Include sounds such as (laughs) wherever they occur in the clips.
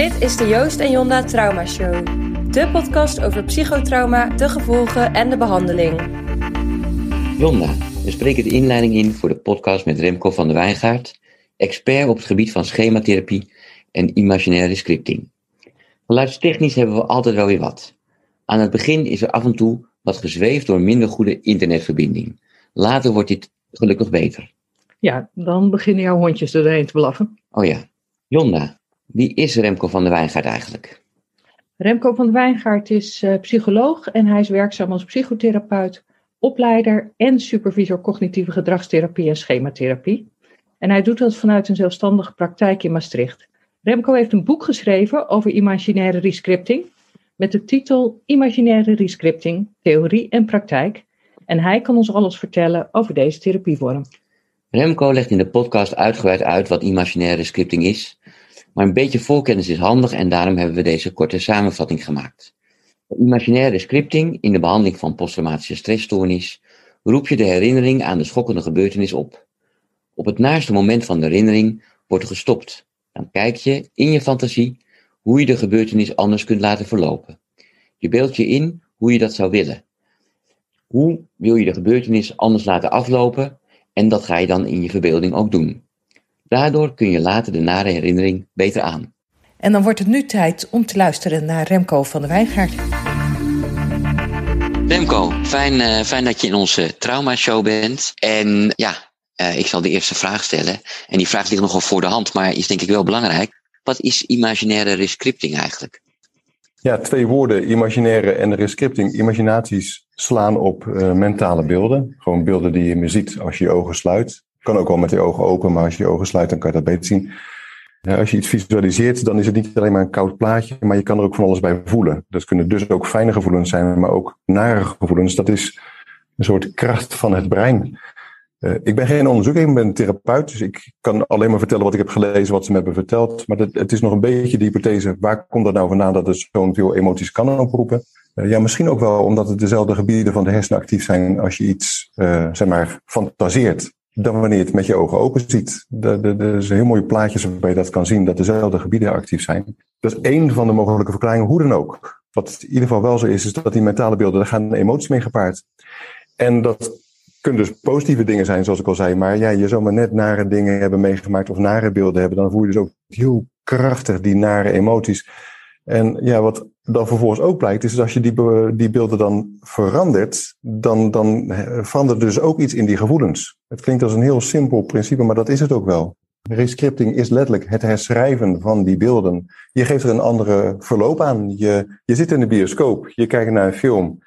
Dit is de Joost en Jonda Trauma Show. De podcast over psychotrauma, de gevolgen en de behandeling. Jonda, we spreken de inleiding in voor de podcast met Remco van der Wijngaard, expert op het gebied van schematherapie en imaginaire scripting. Geluidstechnisch hebben we altijd wel weer wat. Aan het begin is er af en toe wat gezweefd door minder goede internetverbinding. Later wordt dit gelukkig beter. Ja, dan beginnen jouw hondjes erheen te blaffen. Oh ja. Jonda, wie is Remco van der Wijngaard eigenlijk? Remco van der Wijngaard is uh, psycholoog en hij is werkzaam als psychotherapeut, opleider en supervisor cognitieve gedragstherapie en schematherapie. En hij doet dat vanuit een zelfstandige praktijk in Maastricht. Remco heeft een boek geschreven over imaginaire rescripting met de titel Imaginaire rescripting, theorie en praktijk. En hij kan ons alles vertellen over deze therapievorm. Remco legt in de podcast uitgebreid uit wat imaginaire scripting is, maar een beetje voorkennis is handig en daarom hebben we deze korte samenvatting gemaakt. Imaginaire scripting in de behandeling van posttraumatische stressstoornis roep je de herinnering aan de schokkende gebeurtenis op. Op het naaste moment van de herinnering wordt gestopt. Dan kijk je in je fantasie hoe je de gebeurtenis anders kunt laten verlopen. Je beeldt je in hoe je dat zou willen. Hoe wil je de gebeurtenis anders laten aflopen en dat ga je dan in je verbeelding ook doen. Daardoor kun je later de nare herinnering beter aan. En dan wordt het nu tijd om te luisteren naar Remco van der Wijngaard. Remco, fijn, uh, fijn dat je in onze trauma-show bent. En ja, uh, ik zal de eerste vraag stellen. En die vraag ligt nogal voor de hand, maar is denk ik wel belangrijk. Wat is imaginaire rescripting eigenlijk? Ja, twee woorden, imaginaire en rescripting. Imaginaties slaan op uh, mentale beelden. Gewoon beelden die je meer ziet als je je ogen sluit. Kan ook wel met je ogen open, maar als je je ogen sluit, dan kan je dat beter zien. Als je iets visualiseert, dan is het niet alleen maar een koud plaatje, maar je kan er ook van alles bij voelen. Dat kunnen dus ook fijne gevoelens zijn, maar ook nare gevoelens. Dat is een soort kracht van het brein. Uh, ik ben geen onderzoeker, ik ben een therapeut, dus ik kan alleen maar vertellen wat ik heb gelezen, wat ze me hebben verteld. Maar het is nog een beetje de hypothese, waar komt dat nou vandaan dat het zo'n veel emoties kan oproepen? Uh, ja, misschien ook wel omdat het dezelfde gebieden van de hersenen actief zijn als je iets, uh, zeg maar, fantaseert dan wanneer je het met je ogen open ziet. Er zijn heel mooie plaatjes waarbij je dat kan zien, dat dezelfde gebieden actief zijn. Dat is één van de mogelijke verklaringen, hoe dan ook. Wat in ieder geval wel zo is, is dat die mentale beelden, daar gaan emoties mee gepaard. En dat kunnen dus positieve dingen zijn, zoals ik al zei. Maar ja, je zou maar net nare dingen hebben meegemaakt of nare beelden hebben. Dan voel je dus ook heel krachtig die nare emoties. En ja, wat dan vervolgens ook blijkt, is dat als je die, die beelden dan verandert, dan, dan verandert dus ook iets in die gevoelens. Het klinkt als een heel simpel principe, maar dat is het ook wel. Rescripting is letterlijk het herschrijven van die beelden. Je geeft er een andere verloop aan. Je, je zit in de bioscoop, je kijkt naar een film.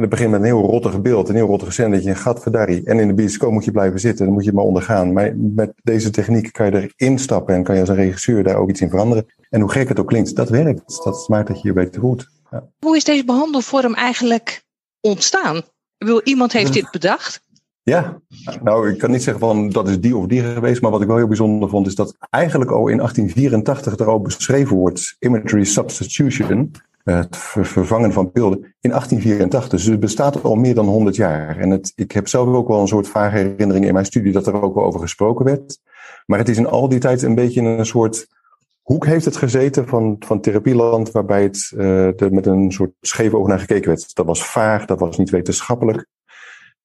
En het begint met een heel rottig beeld, een heel rottig scène dat je een gat verdarrie. En in de bioscoop moet je blijven zitten, dan moet je het maar ondergaan. Maar met deze techniek kan je erin stappen en kan je als een regisseur daar ook iets in veranderen. En hoe gek het ook klinkt, dat werkt. Dat maakt dat je je beter voelt. Ja. Hoe is deze behandelvorm eigenlijk ontstaan? Ik bedoel, iemand heeft dit bedacht? Ja, nou ik kan niet zeggen van dat is die of die geweest, maar wat ik wel heel bijzonder vond is dat eigenlijk al in 1884 er al beschreven wordt, imagery substitution, het vervangen van beelden, in 1884. Dus het bestaat al meer dan 100 jaar. En het, ik heb zelf ook wel een soort vage herinnering in mijn studie dat er ook wel over gesproken werd. Maar het is in al die tijd een beetje een soort hoek heeft het gezeten van, van therapieland, waarbij het uh, er met een soort scheve oog naar gekeken werd. Dat was vaag, dat was niet wetenschappelijk.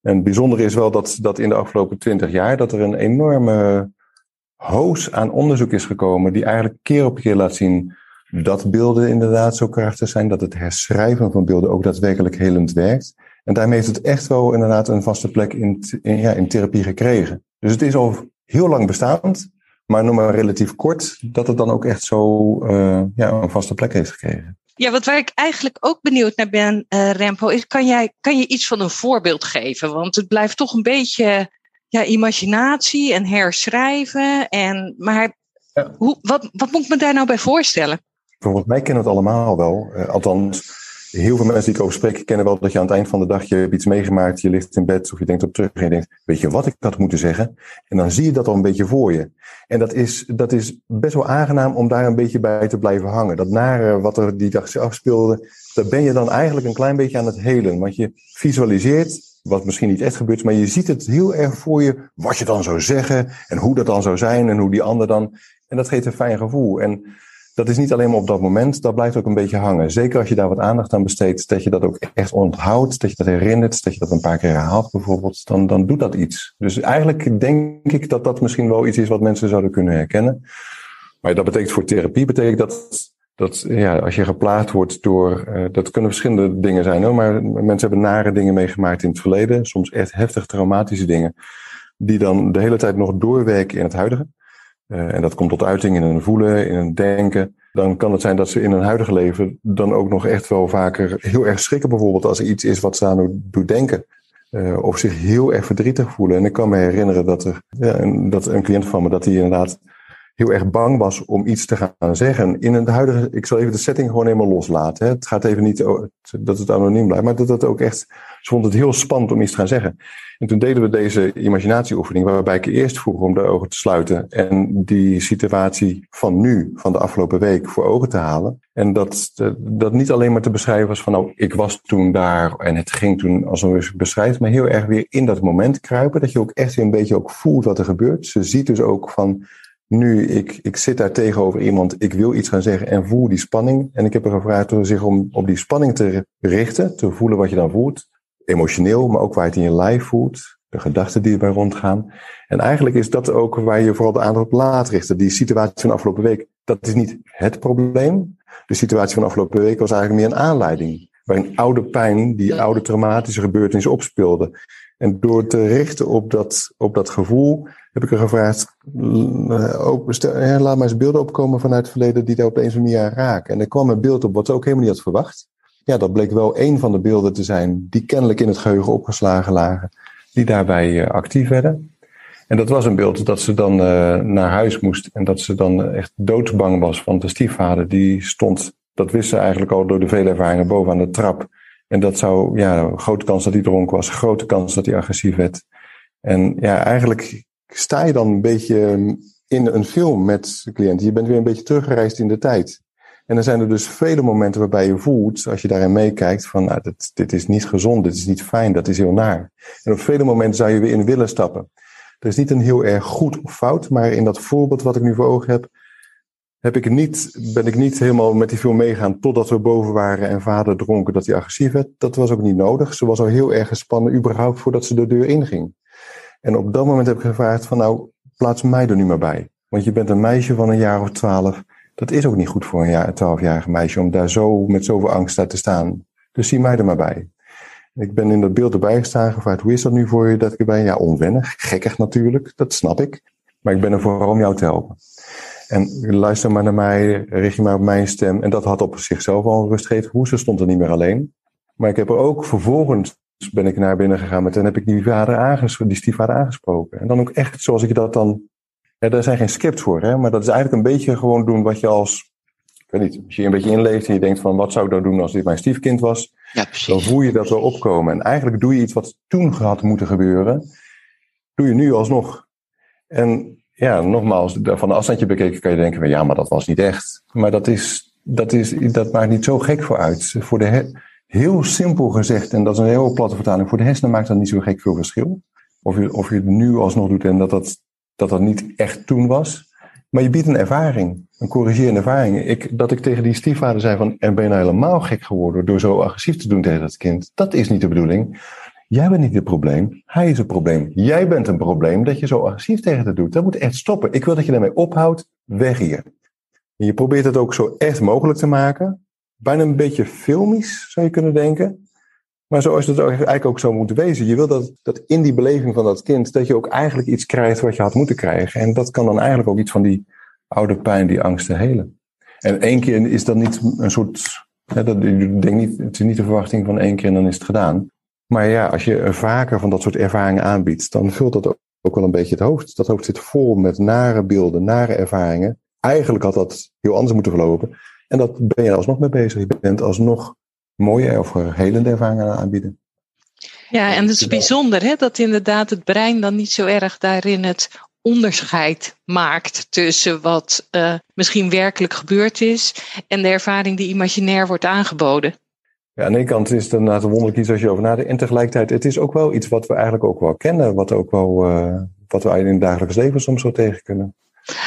En het bijzondere is wel dat, dat in de afgelopen twintig jaar dat er een enorme hoos aan onderzoek is gekomen, die eigenlijk keer op keer laat zien dat beelden inderdaad zo krachtig zijn, dat het herschrijven van beelden ook daadwerkelijk helend werkt. En daarmee heeft het echt wel inderdaad een vaste plek in, in, ja, in therapie gekregen. Dus het is al heel lang bestaand, maar nog maar relatief kort, dat het dan ook echt zo uh, ja, een vaste plek heeft gekregen. Ja, wat waar ik eigenlijk ook benieuwd naar ben, uh, Rempo, is kan, jij, kan je iets van een voorbeeld geven? Want het blijft toch een beetje ja, imaginatie en herschrijven. En, maar ja. hoe, wat, wat moet ik me daar nou bij voorstellen? Volgens mij kennen we het allemaal wel. Uh, althans, heel veel mensen die ik over spreek kennen wel dat je aan het eind van de dag je iets meegemaakt, je ligt in bed of je denkt op terug en je denkt, weet je wat ik had moeten zeggen? En dan zie je dat al een beetje voor je. En dat is, dat is best wel aangenaam om daar een beetje bij te blijven hangen. Dat nare wat er die dag zich afspeelde, daar ben je dan eigenlijk een klein beetje aan het helen. Want je visualiseert, wat misschien niet echt gebeurt, maar je ziet het heel erg voor je, wat je dan zou zeggen en hoe dat dan zou zijn en hoe die ander dan. En dat geeft een fijn gevoel. En dat is niet alleen maar op dat moment, dat blijft ook een beetje hangen. Zeker als je daar wat aandacht aan besteedt, dat je dat ook echt onthoudt, dat je dat herinnert, dat je dat een paar keer herhaalt bijvoorbeeld, dan, dan doet dat iets. Dus eigenlijk denk ik dat dat misschien wel iets is wat mensen zouden kunnen herkennen. Maar dat betekent voor therapie, betekent dat dat ja, als je geplaagd wordt door, uh, dat kunnen verschillende dingen zijn hoor, maar mensen hebben nare dingen meegemaakt in het verleden, soms echt heftig traumatische dingen, die dan de hele tijd nog doorwerken in het huidige. Uh, en dat komt tot uiting in een voelen, in een denken. Dan kan het zijn dat ze in hun huidige leven dan ook nog echt wel vaker heel erg schrikken, bijvoorbeeld als er iets is wat ze aan doet denken. Uh, of zich heel erg verdrietig voelen. En ik kan me herinneren dat er ja, een, dat een cliënt van me, dat hij inderdaad heel erg bang was om iets te gaan zeggen. In het huidige, ik zal even de setting gewoon helemaal loslaten. Hè. Het gaat even niet dat het anoniem blijft, maar dat het ook echt, ze vond het heel spannend om iets te gaan zeggen. En toen deden we deze imaginatieoefening, waarbij ik eerst vroeg om de ogen te sluiten en die situatie van nu, van de afgelopen week, voor ogen te halen. En dat, dat niet alleen maar te beschrijven was van, nou, ik was toen daar en het ging toen als een beschrijft, maar heel erg weer in dat moment kruipen, dat je ook echt weer een beetje ook voelt wat er gebeurt. Ze ziet dus ook van, nu, ik, ik zit daar tegenover iemand, ik wil iets gaan zeggen en voel die spanning. En ik heb er gevraagd om zich om op die spanning te richten, te voelen wat je dan voelt. Emotioneel, maar ook waar je het in je lijf voelt. De gedachten die erbij rondgaan. En eigenlijk is dat ook waar je vooral de aandacht op laat richten. Die situatie van afgelopen week, dat is niet het probleem. De situatie van afgelopen week was eigenlijk meer een aanleiding. Waarin oude pijn, die oude traumatische gebeurtenis opspeelde. En door te richten op dat, op dat gevoel, heb ik er gevraagd, ook, laat maar eens beelden opkomen vanuit het verleden die daar op een of andere manier raken. En er kwam een beeld op wat ze ook helemaal niet had verwacht. Ja, dat bleek wel een van de beelden te zijn die kennelijk in het geheugen opgeslagen lagen, die daarbij uh, actief werden. En dat was een beeld dat ze dan uh, naar huis moest en dat ze dan echt doodsbang was, want de stiefvader die stond, dat wist ze eigenlijk al door de vele ervaringen boven aan de trap. En dat zou, ja, grote kans dat hij dronken was, grote kans dat hij agressief werd. En ja, eigenlijk sta je dan een beetje in een film met de cliënt. Je bent weer een beetje teruggereisd in de tijd. En dan zijn er dus vele momenten waarbij je voelt, als je daarin meekijkt, van nou, dit, dit is niet gezond, dit is niet fijn, dat is heel naar. En op vele momenten zou je weer in willen stappen. Er is niet een heel erg goed of fout, maar in dat voorbeeld wat ik nu voor ogen heb, heb ik niet, ben ik niet helemaal met die film meegaan totdat we boven waren en vader dronken dat hij agressief werd. Dat was ook niet nodig. Ze was al heel erg gespannen, überhaupt voordat ze de deur inging. En op dat moment heb ik gevraagd van nou, plaats mij er nu maar bij. Want je bent een meisje van een jaar of twaalf. Dat is ook niet goed voor een twaalfjarige meisje om daar zo met zoveel angst uit te staan. Dus zie mij er maar bij. Ik ben in dat beeld erbij gestaan, gevraagd hoe is dat nu voor je dat ik erbij? Ja, onwennig, gekkig natuurlijk, dat snap ik. Maar ik ben er vooral om jou te helpen. En luister maar naar mij, richt je maar op mijn stem. En dat had op zichzelf al een gegeven. Hoe ze stond er niet meer alleen. Maar ik heb er ook vervolgens ben ik naar binnen gegaan met en heb ik die, vader aangesproken, die stiefvader aangesproken. En dan ook echt zoals ik dat dan. Ja, daar zijn geen scripts voor, hè, maar dat is eigenlijk een beetje gewoon doen wat je als. Ik weet niet, als je een beetje inleeft en je denkt van wat zou ik nou doen als dit mijn stiefkind was. Ja, dan voel je dat wel opkomen. En eigenlijk doe je iets wat toen had moeten gebeuren, doe je nu alsnog. En ja, nogmaals, van een afstandje bekeken kan je denken van ja, maar dat was niet echt. Maar dat, is, dat, is, dat maakt niet zo gek voor uit. Voor de, heel simpel gezegd, en dat is een heel platte vertaling, voor de hersenen maakt dat niet zo gek veel verschil. Of je, of je het nu alsnog doet en dat dat, dat dat niet echt toen was. Maar je biedt een ervaring, een corrigerende ervaring. Ik, dat ik tegen die stiefvader zei van, en ben je nou helemaal gek geworden door zo agressief te doen tegen dat kind? Dat is niet de bedoeling. Jij bent niet het probleem, hij is het probleem. Jij bent een probleem dat je zo agressief tegen het doet. Dat moet echt stoppen. Ik wil dat je daarmee ophoudt, weg hier. En je probeert het ook zo echt mogelijk te maken. Bijna een beetje filmisch, zou je kunnen denken. Maar zoals het eigenlijk ook zou moeten wezen. Je wil dat, dat in die beleving van dat kind, dat je ook eigenlijk iets krijgt wat je had moeten krijgen. En dat kan dan eigenlijk ook iets van die oude pijn, die angsten helen. En één keer is dat niet een soort, dat, denk niet, het is niet de verwachting van één keer en dan is het gedaan. Maar ja, als je vaker van dat soort ervaringen aanbiedt, dan vult dat ook wel een beetje het hoofd. Dat hoofd zit vol met nare beelden, nare ervaringen. Eigenlijk had dat heel anders moeten verlopen. En dat ben je alsnog mee bezig. Je bent alsnog mooie of helende ervaringen aanbieden. Ja, en het is bijzonder hè, dat inderdaad het brein dan niet zo erg daarin het onderscheid maakt tussen wat uh, misschien werkelijk gebeurd is en de ervaring die imaginair wordt aangeboden. Ja, aan de ene kant is het inderdaad wonderlijk iets als je over nadenkt. En tegelijkertijd, het is ook wel iets wat we eigenlijk ook wel kennen. Wat, ook wel, uh, wat we in het dagelijks leven soms zo tegen kunnen.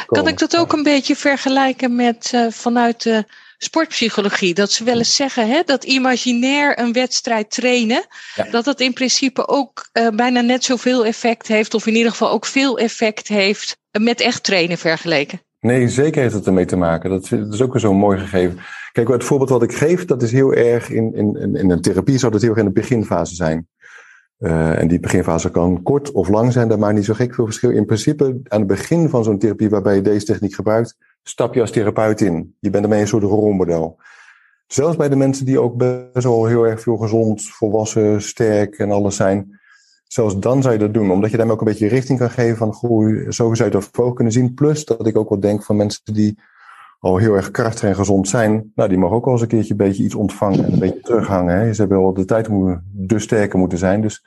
Kan ik dat ook een beetje vergelijken met uh, vanuit de sportpsychologie? Dat ze wel eens zeggen hè, dat imaginair een wedstrijd trainen, dat dat in principe ook uh, bijna net zoveel effect heeft, of in ieder geval ook veel effect heeft met echt trainen vergeleken. Nee, zeker heeft het ermee te maken. Dat, is ook weer zo'n mooi gegeven. Kijk, het voorbeeld wat ik geef, dat is heel erg in, in, in een therapie zou dat heel erg in de beginfase zijn. Uh, en die beginfase kan kort of lang zijn, daar maakt niet zo gek veel verschil. In principe, aan het begin van zo'n therapie waarbij je deze techniek gebruikt, stap je als therapeut in. Je bent ermee een soort rolmodel. Zelfs bij de mensen die ook best wel heel erg veel gezond, volwassen, sterk en alles zijn. Zelfs dan zou je dat doen, omdat je daarmee ook een beetje richting kan geven van groei. Zo zou je dat voor kunnen zien. Plus dat ik ook wel denk van mensen die al heel erg krachtig en gezond zijn, nou, die mogen ook wel eens een keertje een beetje iets ontvangen en een beetje terughangen. Hè. Ze hebben wel de tijd moeten, dus sterker moeten zijn. Dus,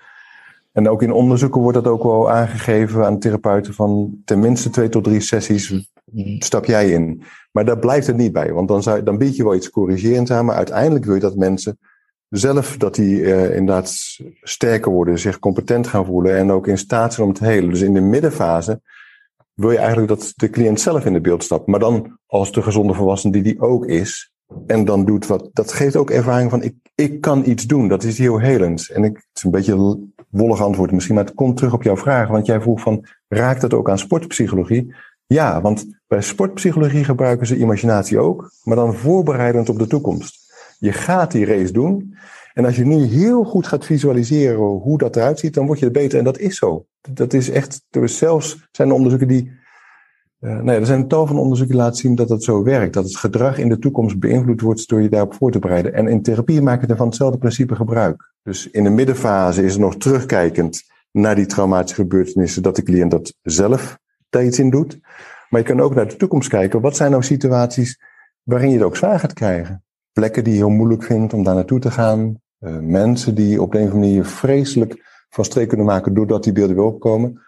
en ook in onderzoeken wordt dat ook wel aangegeven aan therapeuten van tenminste twee tot drie sessies stap jij in. Maar daar blijft het niet bij, want dan, zou, dan bied je wel iets corrigerends aan, maar uiteindelijk wil je dat mensen zelf dat die uh, inderdaad sterker worden, zich competent gaan voelen en ook in staat zijn om te helen. Dus in de middenfase wil je eigenlijk dat de cliënt zelf in de beeld stapt. Maar dan als de gezonde volwassene die die ook is. En dan doet wat. Dat geeft ook ervaring van ik, ik kan iets doen. Dat is heel helend. En ik, het is een beetje wollig antwoord misschien, maar het komt terug op jouw vraag. Want jij vroeg van, raakt dat ook aan sportpsychologie? Ja, want bij sportpsychologie gebruiken ze imaginatie ook, maar dan voorbereidend op de toekomst. Je gaat die race doen. En als je nu heel goed gaat visualiseren hoe dat eruit ziet, dan word je er beter. En dat is zo. Dat is echt, er zelfs zijn er onderzoeken die, uh, nee, er zijn tal van onderzoeken die laten zien dat het zo werkt. Dat het gedrag in de toekomst beïnvloed wordt door je daarop voor te bereiden. En in therapie maken we van hetzelfde principe gebruik. Dus in de middenfase is het nog terugkijkend naar die traumatische gebeurtenissen, dat de cliënt dat zelf daar iets in doet. Maar je kan ook naar de toekomst kijken. Wat zijn nou situaties waarin je het ook zwaar gaat krijgen? Plekken die je heel moeilijk vindt om daar naartoe te gaan. Uh, mensen die op de een of andere manier vreselijk van streek kunnen maken doordat die beelden weer opkomen.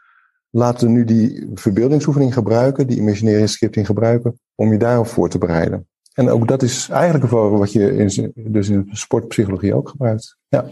Laten we nu die verbeeldingsoefening gebruiken, die imaginaire scripting gebruiken, om je daarop voor te bereiden. En ook dat is eigenlijk voor wat je in, dus in sportpsychologie ook gebruikt. Ja.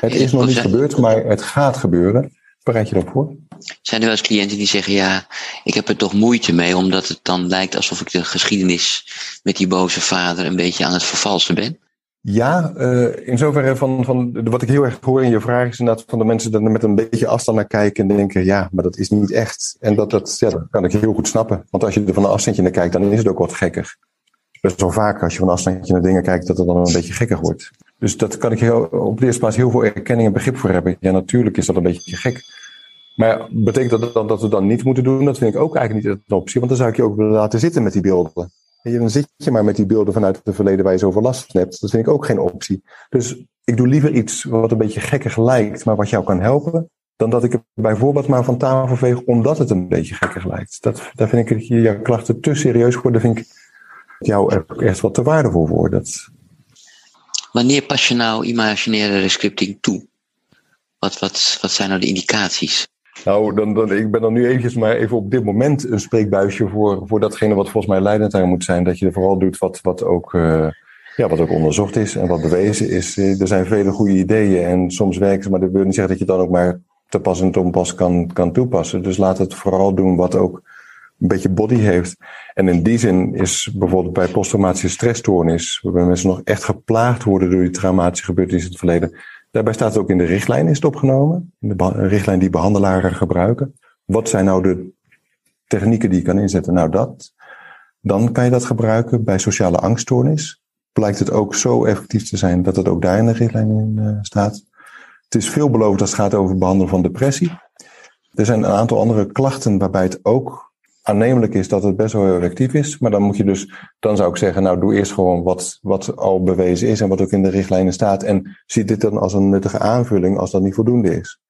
Het is nog niet gebeurd, maar het gaat gebeuren. Bereid je erop voor? Zijn er wel eens cliënten die zeggen, ja, ik heb er toch moeite mee, omdat het dan lijkt alsof ik de geschiedenis met die boze vader een beetje aan het vervalsen ben? Ja, uh, in zoverre van, van wat ik heel erg hoor in je vraag is inderdaad van de mensen die er met een beetje afstand naar kijken en denken, ja, maar dat is niet echt. En dat, dat, dat kan ik heel goed snappen. Want als je er van een afstandje naar kijkt, dan is het ook wat gekker. Best wel vaak als je van een afstandje naar dingen kijkt, dat het dan een beetje gekker wordt. Dus dat kan ik heel, op de eerste plaats heel veel erkenning en begrip voor hebben. Ja, natuurlijk is dat een beetje gek. Maar betekent dat dan dat we dat niet moeten doen? Dat vind ik ook eigenlijk niet een optie, want dan zou ik je ook willen laten zitten met die beelden. En dan zit je maar met die beelden vanuit het verleden waar je zoveel last hebt. Dat vind ik ook geen optie. Dus ik doe liever iets wat een beetje gekkig lijkt, maar wat jou kan helpen. Dan dat ik het bijvoorbeeld maar van tafel veeg omdat het een beetje gekkig lijkt. Dat, daar vind ik jouw klachten te serieus worden. vind ik jou echt wat te waardevol voor. Wanneer pas je nou imaginaire scripting toe? Wat, wat, wat zijn nou de indicaties? Nou, dan, dan, ik ben dan nu eventjes maar even op dit moment een spreekbuisje voor, voor datgene wat volgens mij leidend aan moet zijn. Dat je vooral doet wat, wat, ook, uh, ja, wat ook onderzocht is en wat bewezen is. Er zijn vele goede ideeën en soms werken ze, maar dat wil niet zeggen dat je dan ook maar te pas en te kan, kan toepassen. Dus laat het vooral doen wat ook een beetje body heeft. En in die zin is bijvoorbeeld bij posttraumatische stressstoornis, waarbij mensen nog echt geplaagd worden door die traumatische gebeurtenissen in het verleden, Daarbij staat het ook in de richtlijn is het opgenomen. In de richtlijn die behandelaren gebruiken. Wat zijn nou de technieken die je kan inzetten? Nou dat. Dan kan je dat gebruiken bij sociale angststoornis. Blijkt het ook zo effectief te zijn dat het ook daar in de richtlijn in uh, staat. Het is veelbelovend als het gaat over behandelen van depressie. Er zijn een aantal andere klachten waarbij het ook aannemelijk is dat het best wel effectief is. Maar dan moet je dus, dan zou ik zeggen, nou doe eerst gewoon wat, wat al bewezen is en wat ook in de richtlijnen staat. En zie dit dan als een nuttige aanvulling als dat niet voldoende is.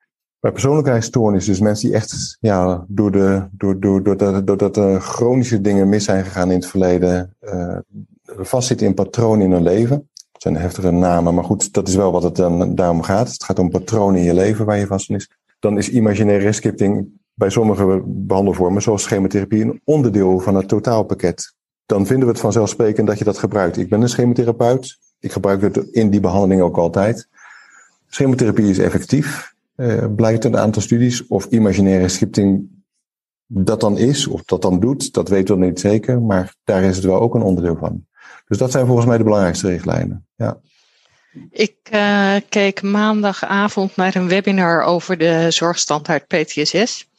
Bij persoonlijkheidsstoornis, dus mensen die echt ja, door, de, door, door, door, dat, doordat er chronische dingen mis zijn gegaan in het verleden, uh, vastzitten in patronen in hun leven. Dat zijn heftige namen, maar goed, dat is wel wat het dan daarom gaat. Het gaat om patronen in je leven waar je vast in is. Dan is imaginaire rescripting bij sommige behandelvormen, zoals chematherapie, een onderdeel van het totaalpakket. Dan vinden we het vanzelfsprekend dat je dat gebruikt. Ik ben een chemotherapeut. Ik gebruik het in die behandeling ook altijd. Chemotherapie is effectief, eh, blijkt een aantal studies. Of imaginaire scripting dat dan is of dat dan doet, dat weten we niet zeker, maar daar is het wel ook een onderdeel van. Dus dat zijn volgens mij de belangrijkste richtlijnen. Ja. Ik uh, keek maandagavond naar een webinar over de zorgstandaard PTSS.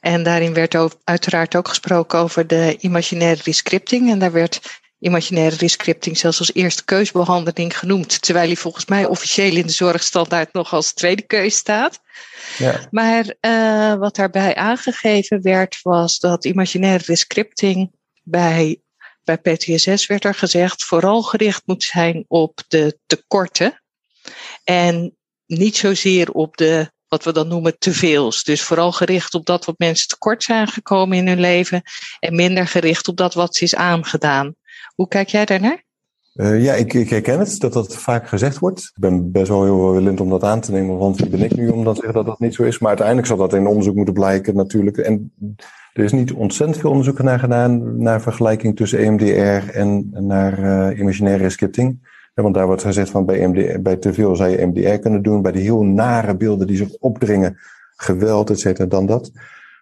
En daarin werd ook, uiteraard ook gesproken over de imaginaire rescripting. En daar werd imaginaire rescripting zelfs als eerste keusbehandeling genoemd. Terwijl hij volgens mij officieel in de zorgstandaard nog als tweede keus staat. Ja. Maar uh, wat daarbij aangegeven werd, was dat imaginaire rescripting bij, bij PTSS werd er gezegd vooral gericht moet zijn op de tekorten. En niet zozeer op de wat we dan noemen teveels. Dus vooral gericht op dat wat mensen tekort zijn gekomen in hun leven en minder gericht op dat wat ze is aangedaan. Hoe kijk jij daarnaar? Uh, ja, ik, ik, herken het, dat dat vaak gezegd wordt. Ik ben best wel heel willend om dat aan te nemen, want wie ben ik nu om dan te zeggen dat dat niet zo is. Maar uiteindelijk zal dat in onderzoek moeten blijken natuurlijk. En er is niet ontzettend veel onderzoek naar gedaan, naar vergelijking tussen EMDR en naar uh, imaginaire scripting. Want daar wordt gezegd van bij, bij te veel zou je MDR kunnen doen, bij die heel nare beelden die zich opdringen, geweld, et cetera, dan dat.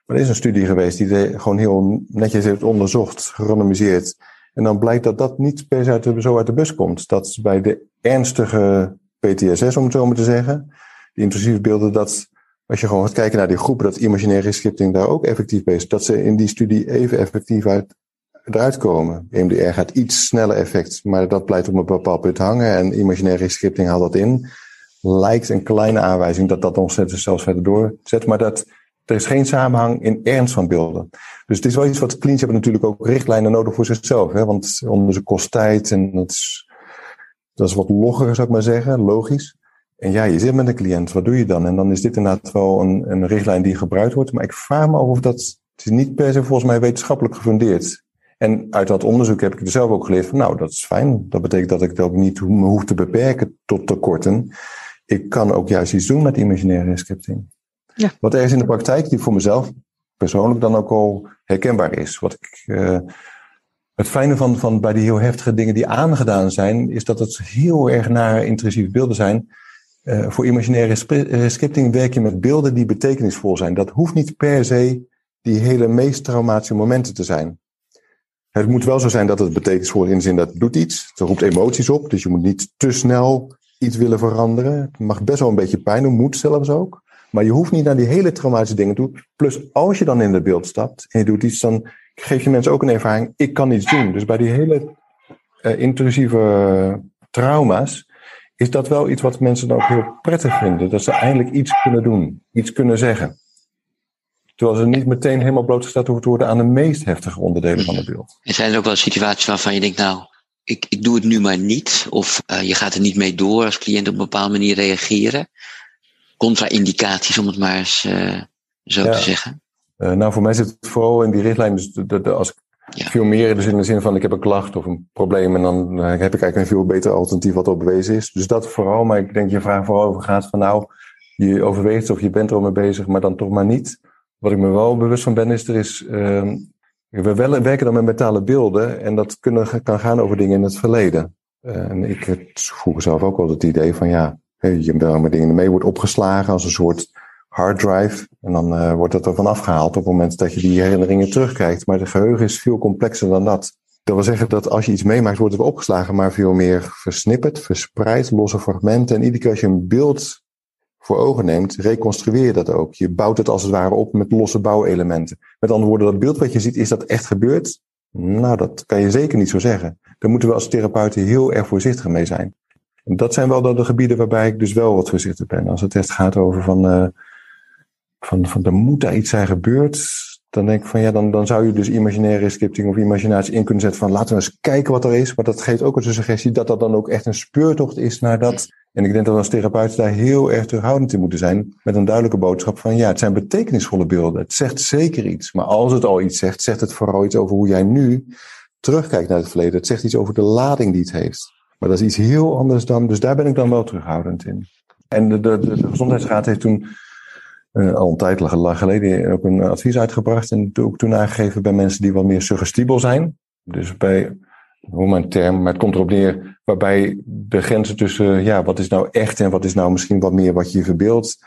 Maar er is een studie geweest die gewoon heel netjes heeft onderzocht, gerandomiseerd en dan blijkt dat dat niet per se uit de, zo uit de bus komt. Dat bij de ernstige PTSS, om het zo maar te zeggen, die intensieve beelden, dat als je gewoon gaat kijken naar die groepen, dat imaginaire scripting daar ook effectief bij is. Dat ze in die studie even effectief uit, eruit komen. EMDR gaat iets sneller effect, maar dat blijft op een bepaald punt hangen. En imaginaire scripting haalt dat in. Lijkt een kleine aanwijzing dat dat nog zelfs verder doorzet. Maar dat, er is geen samenhang in ernst van beelden. Dus het is wel iets wat klinisch hebben natuurlijk ook richtlijnen nodig voor zichzelf. Hè? Want onderzoek kost tijd en dat is, dat is wat logger, zou ik maar zeggen, logisch. En ja, je zit met een cliënt, wat doe je dan? En dan is dit inderdaad wel een, een richtlijn die gebruikt wordt. Maar ik vraag me af of dat, het is niet per se volgens mij wetenschappelijk gefundeerd. En uit dat onderzoek heb ik er zelf ook geleerd van, nou, dat is fijn. Dat betekent dat ik het ook niet me hoef te beperken tot tekorten. Ik kan ook juist iets doen met imaginaire scripting. Ja. Wat er is in de praktijk, die voor mezelf persoonlijk dan ook al herkenbaar is. Wat ik, uh, het fijne van, van bij die heel heftige dingen die aangedaan zijn, is dat het heel erg naar intrusieve beelden zijn. Uh, voor imaginaire scripting werk je met beelden die betekenisvol zijn. Dat hoeft niet per se die hele meest traumatische momenten te zijn. Het moet wel zo zijn dat het betekenisvol is in de zin dat het doet iets. Het roept emoties op, dus je moet niet te snel iets willen veranderen. Het mag best wel een beetje pijn doen, moet zelfs ook. Maar je hoeft niet naar die hele traumatische dingen toe. Plus, als je dan in het beeld stapt en je doet iets, dan geef je mensen ook een ervaring, ik kan iets doen. Dus bij die hele uh, intrusieve trauma's is dat wel iets wat mensen dan ook heel prettig vinden. Dat ze eindelijk iets kunnen doen, iets kunnen zeggen. Terwijl ze niet meteen helemaal blootgesteld hoeven te worden aan de meest heftige onderdelen van het beeld. En zijn er ook wel situaties waarvan je denkt, nou, ik, ik doe het nu maar niet. Of uh, je gaat er niet mee door als cliënt op een bepaalde manier reageren contra-indicaties, om het maar eens uh, zo te zeggen? Uh, nou, voor mij zit het vooral in die richtlijn. Dus de, de, als ik ja. veel meer dus in de zin van ik heb een klacht of een probleem en dan heb ik eigenlijk een veel beter alternatief wat op bewezen is. Dus dat vooral, maar ik denk je vraag vooral over gaat van nou, je overweegt of je bent er al mee bezig, maar dan toch maar niet. Wat ik me wel bewust van ben is, er is, uh, we werken dan met mentale beelden en dat kunnen, kan gaan over dingen in het verleden. Uh, en ik had vroeger zelf ook al het idee van ja, je daar met dingen mee wordt opgeslagen als een soort harddrive. En dan uh, wordt dat er van afgehaald op het moment dat je die herinneringen terugkrijgt. Maar de geheugen is veel complexer dan dat. Dat wil zeggen dat als je iets meemaakt, wordt het opgeslagen, maar veel meer versnipperd, verspreid, losse fragmenten. En iedere keer als je een beeld voor ogen neemt, reconstrueer je dat ook. Je bouwt het als het ware op met losse bouwelementen. Met andere woorden, dat beeld wat je ziet, is dat echt gebeurd? Nou, dat kan je zeker niet zo zeggen. Daar moeten we als therapeuten heel erg voorzichtig mee zijn dat zijn wel de, gebieden waarbij ik dus wel wat voorzichtig ben. Als het echt gaat over van, uh, van, van er moet daar iets zijn gebeurd. Dan denk ik van ja, dan, dan zou je dus imaginaire scripting of imaginatie in kunnen zetten van laten we eens kijken wat er is. Maar dat geeft ook een suggestie dat dat dan ook echt een speurtocht is naar dat. En ik denk dat als therapeut daar heel erg terughoudend in moeten zijn. Met een duidelijke boodschap van ja, het zijn betekenisvolle beelden. Het zegt zeker iets. Maar als het al iets zegt, zegt het vooral iets over hoe jij nu terugkijkt naar het verleden. Het zegt iets over de lading die het heeft. Maar dat is iets heel anders dan, dus daar ben ik dan wel terughoudend in. En de, de Gezondheidsraad heeft toen uh, al een tijd geleden ook een advies uitgebracht. En ook toen aangegeven bij mensen die wat meer suggestibel zijn. Dus bij, hoe mijn term, maar het komt erop neer, waarbij de grenzen tussen, ja, wat is nou echt en wat is nou misschien wat meer wat je verbeeldt,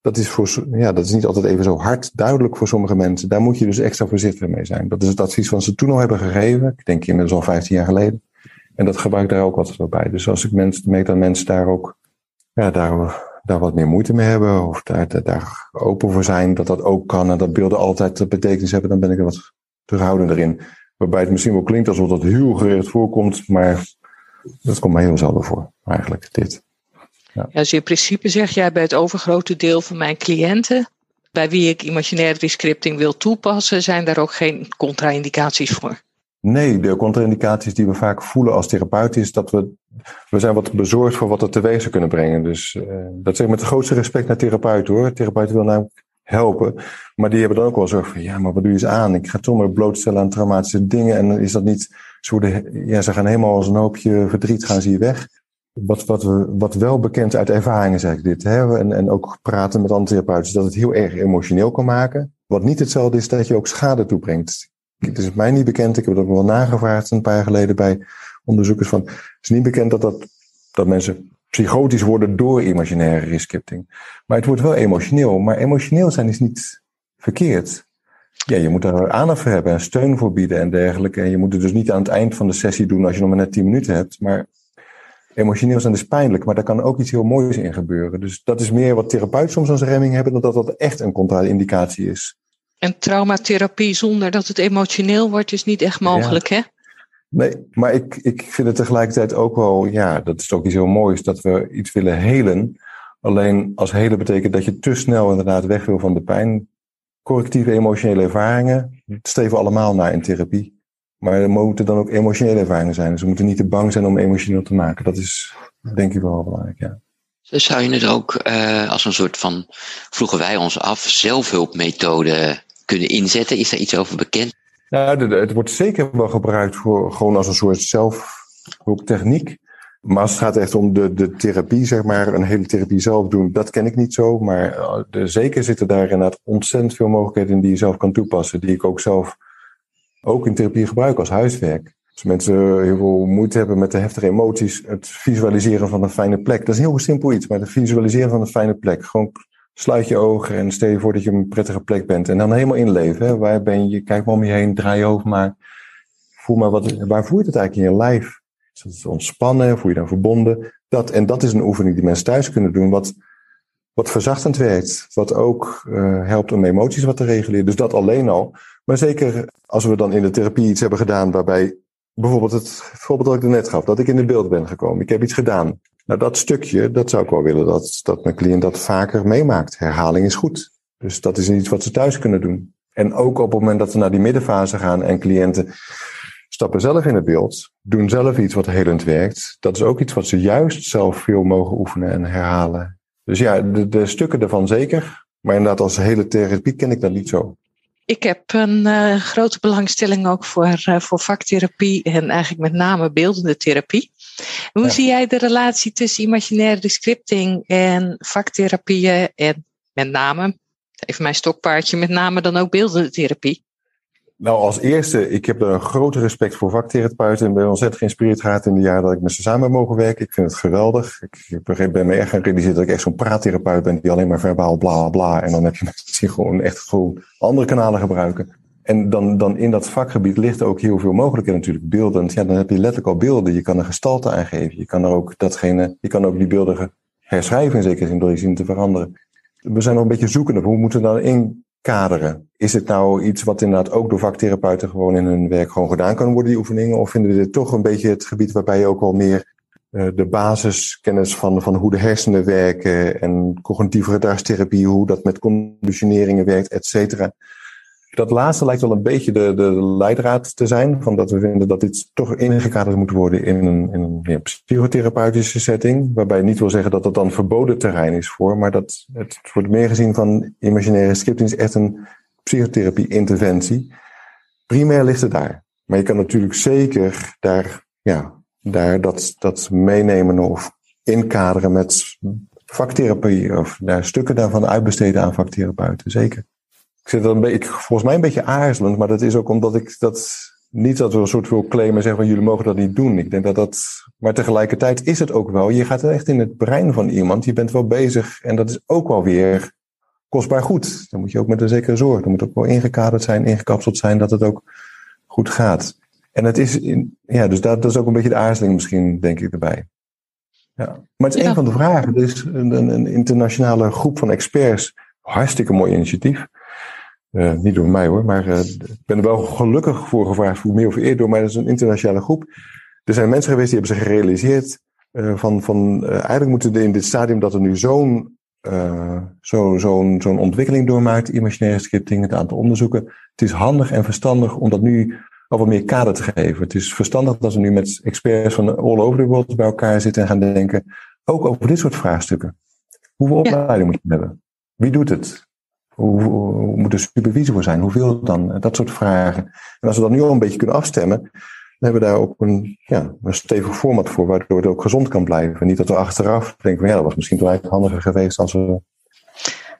dat is, voor, ja, dat is niet altijd even zo hard duidelijk voor sommige mensen. Daar moet je dus extra voorzichtig mee zijn. Dat is het advies wat ze toen al hebben gegeven. Ik denk inmiddels al 15 jaar geleden. En dat gebruik ik daar ook wat bij. Dus als ik mensen, merk dat mensen daar ook ja, daar, daar wat meer moeite mee hebben, of daar, daar open voor zijn, dat dat ook kan en dat beelden altijd betekenis hebben, dan ben ik er wat terughoudender in. Waarbij het misschien wel klinkt alsof dat heel gericht voorkomt, maar dat komt mij heel zelden voor, eigenlijk, dit. Ja. dus in principe zeg jij bij het overgrote deel van mijn cliënten, bij wie ik imaginaire rescripting wil toepassen, zijn daar ook geen contra-indicaties voor? Nee, de contra-indicaties die we vaak voelen als therapeut is dat we, we zijn wat bezorgd voor wat het teweeg zou kunnen brengen. Dus uh, dat zeg ik met de grootste respect naar therapeuten hoor. Therapeuten wil namelijk helpen, maar die hebben dan ook wel zorg van, ja, maar wat doe je eens aan? Ik ga toch maar blootstellen aan traumatische dingen en is dat niet, ze, worden, ja, ze gaan helemaal als een hoopje verdriet gaan ze hier weg. Wat, wat, we, wat wel bekend uit ervaringen zeg ik dit, hè, en, en ook praten met andere therapeuten, dat het heel erg emotioneel kan maken. Wat niet hetzelfde is dat je ook schade toebrengt. Het is mij niet bekend, ik heb ook wel nagevraagd een paar jaar geleden bij onderzoekers van, het is niet bekend dat, dat, dat mensen psychotisch worden door imaginaire rescripting. Maar het wordt wel emotioneel. Maar emotioneel zijn is niet verkeerd. Ja, je moet daar aandacht voor hebben en steun voor bieden en dergelijke. En je moet het dus niet aan het eind van de sessie doen als je nog maar net 10 minuten hebt. Maar emotioneel zijn is pijnlijk, maar daar kan ook iets heel moois in gebeuren. Dus dat is meer wat therapeuten soms als remming hebben, dan dat dat echt een contra-indicatie is. En traumatherapie zonder dat het emotioneel wordt, is niet echt mogelijk, hè? Nee, maar ik, ik vind het tegelijkertijd ook wel, ja, dat is ook iets heel moois, dat we iets willen helen. Alleen als helen betekent dat je te snel inderdaad weg wil van de pijn. Correctieve emotionele ervaringen steven allemaal naar in therapie. Maar er moeten dan ook emotionele ervaringen zijn. Dus we moeten niet te bang zijn om emotioneel te maken. Dat is denk ik wel belangrijk, ja. Dus zou je het ook uh, als een soort van, vroegen wij ons af, zelfhulpmethode kunnen inzetten? Is daar iets over bekend? Nou, het wordt zeker wel gebruikt voor, gewoon als een soort zelfhulptechniek. Maar als het gaat echt om de, de therapie, zeg maar, een hele therapie zelf doen, dat ken ik niet zo. Maar eh, de, zeker zitten daar inderdaad ontzettend veel mogelijkheden in die je zelf kan toepassen. Die ik ook zelf ook in therapie gebruik als huiswerk. Als mensen heel veel moeite hebben met de heftige emoties, het visualiseren van een fijne plek. Dat is heel simpel iets, maar het visualiseren van een fijne plek. Gewoon sluit je ogen en stel je voor dat je op een prettige plek bent. En dan helemaal inleven. Waar ben je? Kijk maar om je heen, draai je over maar. Voel maar wat, waar voel je het eigenlijk in je lijf? Is het ontspannen? Voel je dan verbonden? Dat, en dat is een oefening die mensen thuis kunnen doen. Wat, wat verzachtend werkt. Wat ook uh, helpt om emoties wat te reguleren. Dus dat alleen al. Maar zeker als we dan in de therapie iets hebben gedaan waarbij bijvoorbeeld het voorbeeld dat ik er net gaf, dat ik in de beeld ben gekomen. Ik heb iets gedaan. Nou, dat stukje, dat zou ik wel willen dat, dat mijn cliënt dat vaker meemaakt. Herhaling is goed. Dus dat is iets wat ze thuis kunnen doen. En ook op het moment dat we naar die middenfase gaan en cliënten stappen zelf in het beeld, doen zelf iets wat helend werkt. Dat is ook iets wat ze juist zelf veel mogen oefenen en herhalen. Dus ja, de, de stukken ervan zeker. Maar inderdaad, als hele therapie ken ik dat niet zo. Ik heb een uh, grote belangstelling ook voor, uh, voor vaktherapie en eigenlijk met name beeldende therapie. Hoe ja. zie jij de relatie tussen imaginaire scripting en vaktherapieën en met name, even mijn stokpaardje, met name dan ook beeldende therapie? Nou, als eerste, ik heb er een grote respect voor vaktherapeuten en ben ontzettend geïnspireerd gehad in de jaren dat ik met ze samen heb mogen werken. Ik vind het geweldig. Ik, ben me echt gaan realiseren dat ik echt zo'n praattherapeut ben die alleen maar verbaal bla bla. En dan heb je (laughs) mensen die gewoon echt gewoon andere kanalen gebruiken. En dan, dan in dat vakgebied ligt ook heel veel mogelijkheden natuurlijk. Beeldend, ja, dan heb je letterlijk al beelden. Je kan een gestalte aangeven. Je kan er ook datgene, je kan ook die beelden herschrijven in zekere zin door iets in te veranderen. We zijn nog een beetje zoekende. Hoe moeten we dan inkaderen? Is het nou iets wat inderdaad ook door vaktherapeuten gewoon in hun werk gewoon gedaan kan worden, die oefeningen? Of vinden we dit toch een beetje het gebied waarbij je ook wel meer uh, de basiskennis van, van hoe de hersenen werken en cognitieve gedragstherapie, hoe dat met conditioneringen werkt, et cetera dat laatste lijkt wel een beetje de, de leidraad te zijn. Van dat we vinden dat dit toch ingekaderd moet worden in een, in een psychotherapeutische setting. Waarbij niet wil zeggen dat dat dan verboden terrein is voor. Maar dat het wordt meer gezien van imaginaire scripting is echt een psychotherapie-interventie. Primair ligt het daar. Maar je kan natuurlijk zeker daar, ja, daar dat, dat meenemen of inkaderen met vaktherapie. Of daar stukken daarvan uitbesteden aan vaktherapeuten. Zeker. Ik zit er een beetje, volgens mij een beetje aarzelend, maar dat is ook omdat ik dat niet dat we een soort wil claimen en zeggen van jullie mogen dat niet doen. Ik denk dat dat, maar tegelijkertijd is het ook wel, je gaat echt in het brein van iemand, je bent wel bezig en dat is ook wel weer kostbaar goed. Dan moet je ook met een zekere zorg. Dan moet ook wel ingekaderd zijn, ingekapseld zijn, dat het ook goed gaat. En het is, in, ja, dus dat, dat is ook een beetje de aarzeling misschien, denk ik, erbij. Ja. Maar het is Ja. een van de vragen. Er is een, een, een internationale groep van experts. Hartstikke mooi initiatief. Eh, niet door mij hoor, maar eh, ik ben er wel gelukkig voor gevraagd, voor meer of eerder door mij. Dat is een internationale groep. Er zijn mensen geweest die hebben zich gerealiseerd eh, van, van eigenlijk moeten we in dit stadium dat er nu zo'n zo, zo'n zo'n ontwikkeling doormaakt, imaginaire scripting, het aantal onderzoeken. Het is handig en verstandig om dat nu al wat meer kader te geven. Het is verstandig dat we nu met experts van all over the world bij elkaar zitten en gaan denken, ook over dit soort vraagstukken. Hoeveel opleiding moet je hebben? Wie doet het? Hoe, hoe, hoe moet de supervisie voor zijn? Hoeveel dan? Dat soort vragen. En als we dat nu al een beetje kunnen afstemmen, dan hebben we daar ook een, ja, een stevig format voor, waardoor het ook gezond kan blijven. Niet dat we achteraf denken, van, ja, dat was misschien toch eigenlijk handiger geweest als we...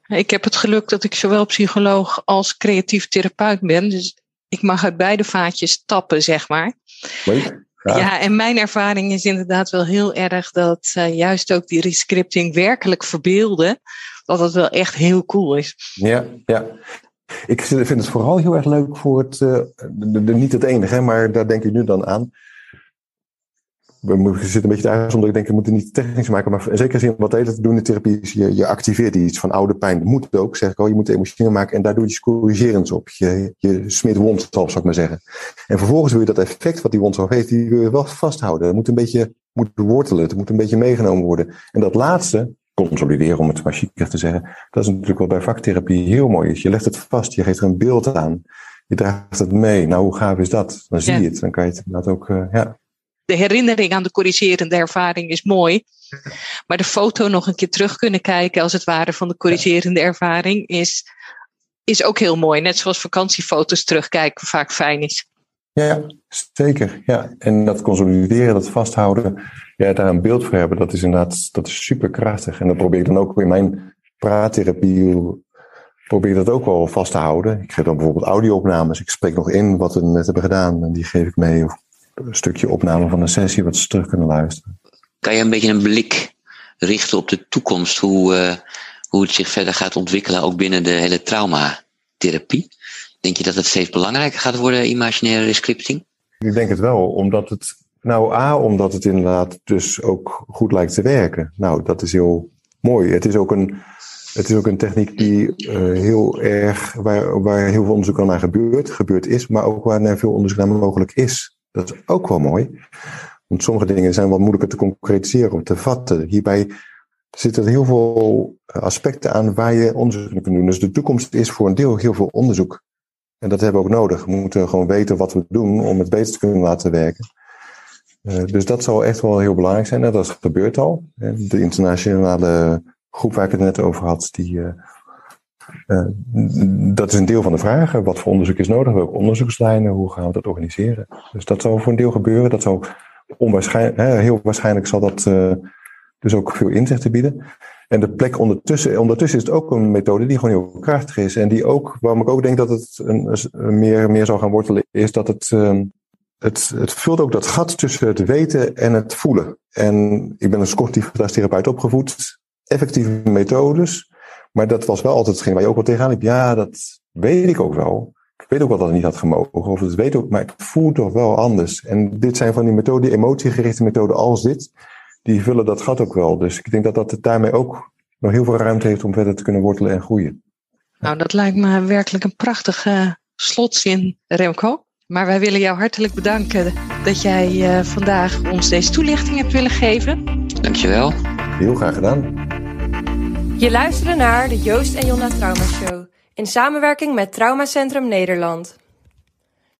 Ik heb het geluk dat ik zowel psycholoog als creatief therapeut ben. Dus ik mag uit beide vaatjes tappen, zeg maar. Leuk. Ja, en mijn ervaring is inderdaad wel heel erg dat uh, juist ook die rescripting werkelijk verbeelden. Dat het wel echt heel cool is. Ja, ja. Ik vind het vooral heel erg leuk voor het, de, niet het enige, maar daar denk ik nu dan aan. We zitten een beetje thuis, omdat ik denk, we moeten niet technisch maken. Maar zeker zin wat de hele tijd doen in therapie is, je, je activeert iets van oude pijn. Dat moet ook, zeg ik al. Je moet emotioneel maken en daar doe je iets corrigerends op. Je, je smeert wondsalf, zou ik maar zeggen. En vervolgens wil je dat effect wat die wondsalf heeft, die wil je wel vasthouden. Dat moet een beetje moet wortelen, het moet een beetje meegenomen worden. En dat laatste, consolideren om het maar chiquer te zeggen, dat is natuurlijk wat bij vaktherapie heel mooi is. Je legt het vast, je geeft er een beeld aan. Je draagt het mee. Nou, hoe gaaf is dat? Dan zie je ja. het. Dan kan je het inderdaad ook, uh, ja de herinnering aan de corrigerende ervaring is mooi. Maar de foto nog een keer terug kunnen kijken, als het ware, van de corrigerende ervaring, is, is ook heel mooi. Net zoals vakantiefoto's terugkijken vaak fijn is. Ja, zeker. Ja. En dat consolideren, dat vasthouden, ja, daar een beeld voor hebben, dat is inderdaad dat is super krachtig. En dat probeer ik dan ook in mijn praattherapie, probeer ik dat ook wel vast te houden. Ik geef dan bijvoorbeeld audio-opnames. Ik spreek nog in wat we net hebben gedaan en die geef ik mee. Of een stukje opname van een sessie wat ze terug kunnen luisteren. Kan je een beetje een blik richten op de toekomst, hoe, uh, hoe het zich verder gaat ontwikkelen, ook binnen de hele traumatherapie? Denk je dat het steeds belangrijker gaat worden, imaginaire rescripting? Ik denk het wel, omdat het, nou A, omdat het inderdaad dus ook goed lijkt te werken. Nou, dat is heel mooi. Het is ook een, het is ook een techniek die uh, heel erg, waar, waar heel veel onderzoek al naar gebeurt, gebeurd is, maar ook waar er veel onderzoek naar mogelijk is. Dat is ook wel mooi. Want sommige dingen zijn wat moeilijker te concretiseren of te vatten. Hierbij zitten heel veel aspecten aan waar je onderzoek kunt doen. Dus de toekomst is voor een deel heel veel onderzoek. En dat hebben we ook nodig. We moeten gewoon weten wat we doen om het beter te kunnen laten werken. Uh, dus dat zal echt wel heel belangrijk zijn. En dat gebeurt al. De internationale groep waar ik het net over had, die, uh, uh, dat is een deel van de vraag. Wat voor onderzoek is nodig? Welke onderzoekslijnen? Hoe gaan we dat organiseren? Dus dat zal voor een deel gebeuren. Dat zal onwaarschijnlijk, heel waarschijnlijk zal dat dus ook veel inzichten bieden. En de plek ondertussen, ondertussen is het ook een methode die gewoon heel krachtig is. En die ook, waarom ik ook denk dat het een, meer, meer zal gaan wortelen, is dat het, uh, het, het vult ook dat gat tussen het weten en het voelen. En ik ben als cognitief gedragstherapeut opgevoed. Effectieve methodes. Maar dat was wel altijd hetgeen waar je ook wel tegenaan liep. Ja, dat weet ik ook wel. Ik weet ook wel dat het niet had gemogen. Of het weet ook, maar het voelt toch wel anders. En dit zijn van die methoden, emotiegerichte methoden als dit, die vullen dat gat ook wel. Dus ik denk dat dat het daarmee ook nog heel veel ruimte heeft om verder te kunnen wortelen en groeien. Nou, dat lijkt me werkelijk een prachtige slotzin, Remco. Maar wij willen jou hartelijk bedanken dat jij uh, vandaag ons deze toelichting hebt willen geven. Dankjewel. Heel graag gedaan. Je luisterde naar de Joost en Jonna Trauma Show in samenwerking met Traumacentrum Nederland.